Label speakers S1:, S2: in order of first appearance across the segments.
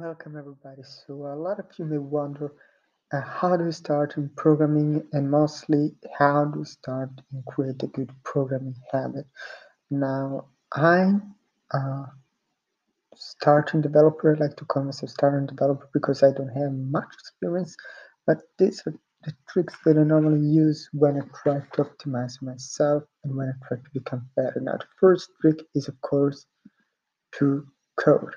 S1: Welcome everybody. So a lot of you may wonder uh, how do start in programming and mostly how do start and create a good programming habit. Now I uh, starting developer, I like to call myself a starting developer because I don't have much experience, but these are the tricks that I normally use when I try to optimize myself and when I try to become better. Now the first trick is of course to code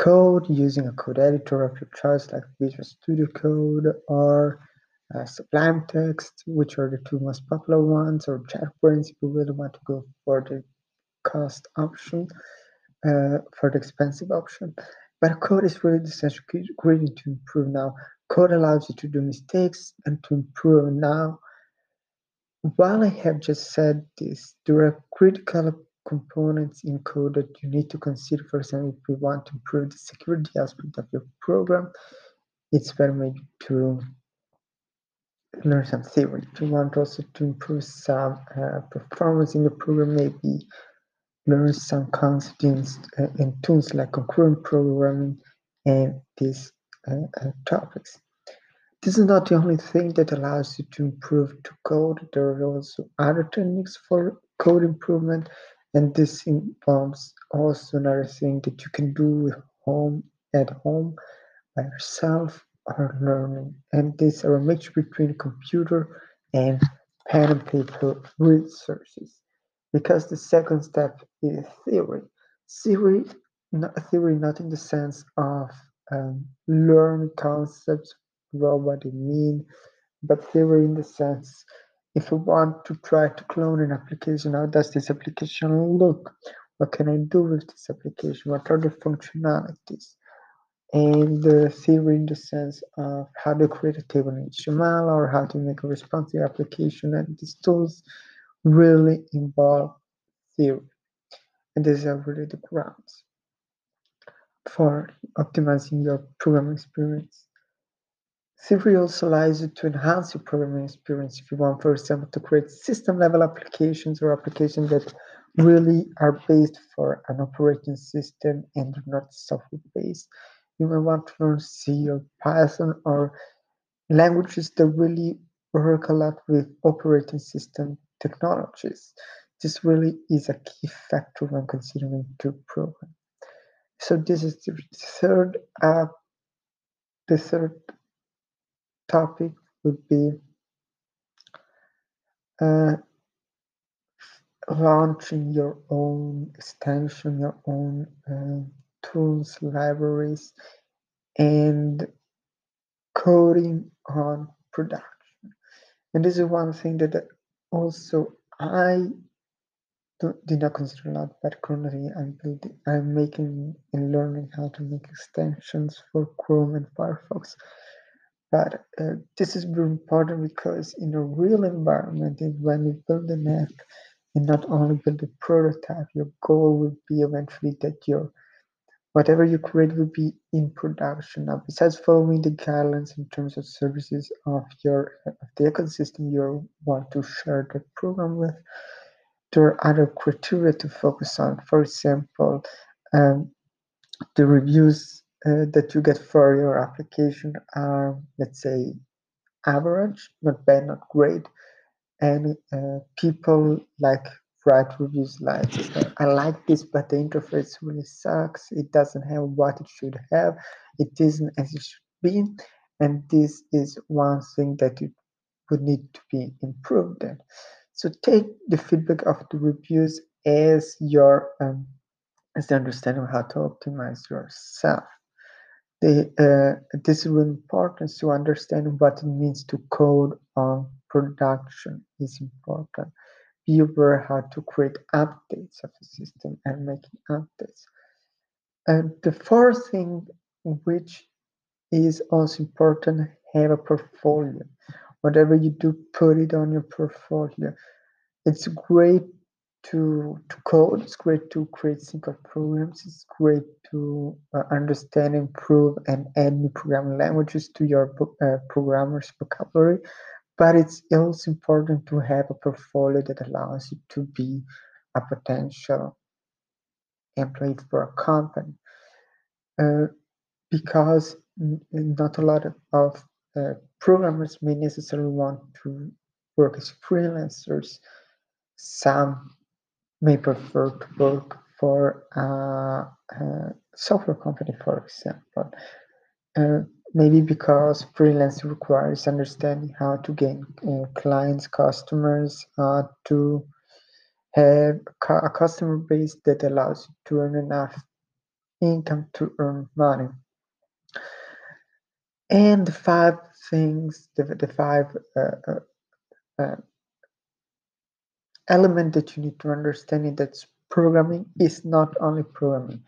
S1: code using a code editor of your choice like Visual Studio Code or uh, Sublime Text, which are the two most popular ones, or JetBrains if you really want to go for the cost option, uh, for the expensive option. But code is really the essential ingredient to improve now. Code allows you to do mistakes and to improve now. While I have just said this, there are critical components in code that you need to consider. For example, if you want to improve the security aspect of your program, it's better maybe to learn some theory. If you want also to improve some uh, performance in your program, maybe learn some concepts uh, in tools like concurrent programming and these uh, uh, topics. This is not the only thing that allows you to improve to code. There are also other techniques for code improvement and this involves also another thing that you can do home at home by yourself or learning. And these are a mix between computer and pen and paper resources. Because the second step is theory. Theory, not theory, not in the sense of um, learn concepts, well, what they mean, but theory in the sense if you want to try to clone an application, how does this application look? What can I do with this application? What are the functionalities? And the theory in the sense of how to create a table in HTML or how to make a responsive application. And these tools really involve theory. And these are really the grounds for optimizing your programming experience. Theory also allows you to enhance your programming experience if you want, for example, to create system level applications or applications that really are based for an operating system and not software based. You may want to learn C or Python or languages that really work a lot with operating system technologies. This really is a key factor when considering to program. So this is the third uh, the third topic would be uh, launching your own extension, your own uh, tools, libraries, and coding on production. And this is one thing that also I did not consider a lot, but currently I'm building, I'm making and learning how to make extensions for Chrome and Firefox. But uh, this is very important because in a real environment, when you build an app and not only build a prototype, your goal will be eventually that your whatever you create will be in production. Now, besides following the guidelines in terms of services of your of the ecosystem you want to share the program with, there are other criteria to focus on. For example, um, the reviews uh, that you get for your application are, let's say, average, not bad, not great. And uh, people like write reviews like, I like this, but the interface really sucks. It doesn't have what it should have. It isn't as it should be. And this is one thing that it would need to be improved in. So take the feedback of the reviews as your um, as the understanding of how to optimize yourself. The, uh, this is important to understand what it means to code on production is important. Be aware how to create updates of the system and making updates. And the fourth thing, which is also important, have a portfolio. Whatever you do, put it on your portfolio. It's great to to code. It's great to create simple programs. It's great to uh, understand, improve, and add new programming languages to your uh, programmer's vocabulary. But it's also important to have a portfolio that allows you to be a potential employee for a company. Uh, because not a lot of uh, programmers may necessarily want to work as freelancers. Some may prefer to work for a, a software company, for example. Uh, maybe because freelance requires understanding how to gain uh, clients, customers, uh, to have a customer base that allows you to earn enough income to earn money. And the five things, the, the five uh, uh, uh, element that you need to understand is that programming is not only programming.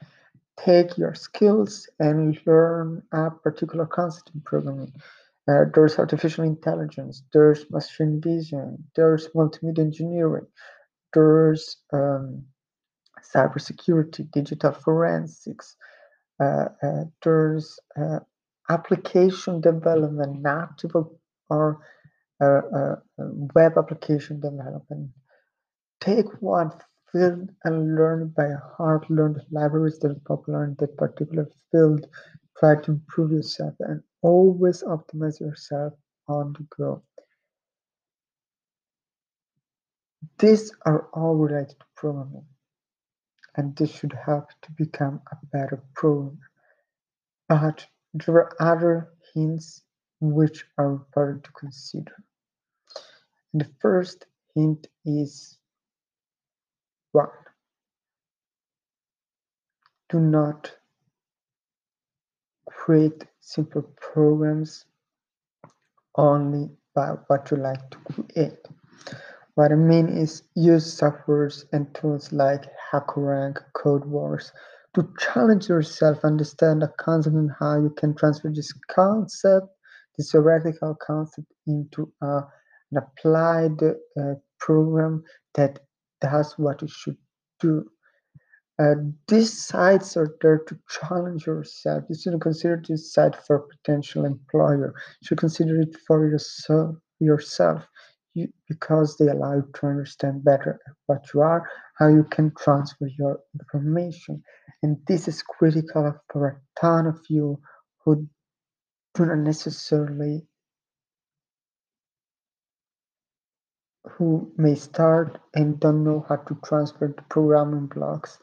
S1: Take your skills and learn a particular concept in programming. Uh, there's artificial intelligence, there's machine vision, there's multimedia engineering, there's um, cybersecurity, digital forensics, uh, uh, there's uh, application development, native or uh, uh, web application development. Take what field and learn by heart, learn the libraries that are popular in that particular field. Try to improve yourself and always optimize yourself on the go. These are all related to programming, and this should help to become a better programmer. But there are other hints which are important to consider. And the first hint is one, do not create simple programs only by what you like to create. What I mean is use softwares and tools like HackerRank, CodeWars to challenge yourself, understand the concept and how you can transfer this concept, this theoretical concept into uh, an applied uh, program that does what it should do. These sites are there to challenge yourself. You shouldn't consider this site for a potential employer. You should consider it for yourself. you, because they allow you to understand better what you are, how you can transfer your information. And this is critical for a ton of you who do not necessarily who may start and don't know how to transfer the programming blocks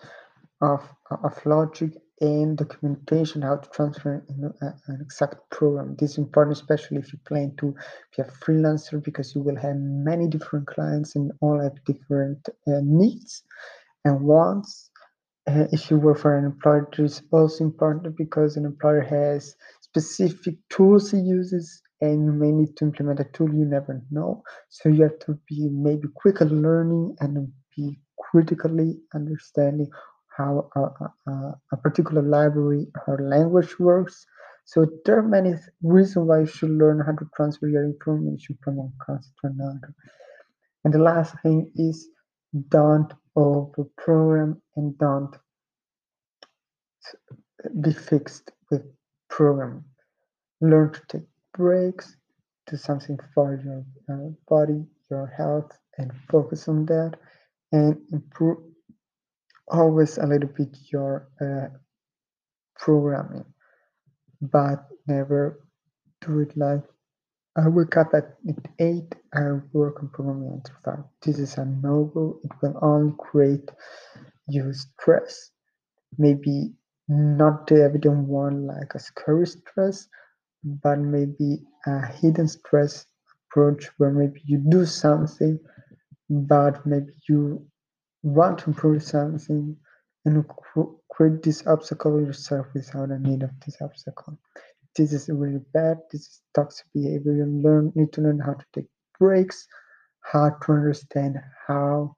S1: of, of logic and documentation how to transfer an exact program. This is important, especially if you plan to be a freelancer, because you will have many different clients and all have different uh, needs and wants. Uh, if you work for an employer, it is also important because an employer has specific tools he uses and you may need to implement a tool you never know. So you have to be maybe quicker learning and be critically understanding how a, a, a particular library or language works. So there are many reasons why you should learn how to transfer your information from one concept to another. And the last thing is don't overprogram and don't be fixed with programming. Learn to take breaks, do something for your uh, body, your health, and focus on that and improve always a little bit your uh, programming, but never do it like I wake up at 8, I work on programming until 5. This is a no-go. It will only create you stress. Maybe not the evident one like a scary stress, but maybe a hidden stress approach where maybe you do something, but maybe you want to improve something and create this obstacle yourself without a need of this obstacle. This is really bad. This is toxic behavior. You learn need to learn how to take breaks, how to understand how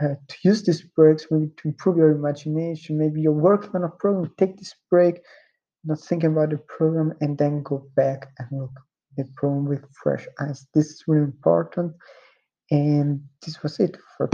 S1: uh, to use these breaks, maybe to improve your imagination. Maybe you're working on a program, take this break, not thinking about the program, and then go back and look the program with fresh eyes. This is really important. And this was it for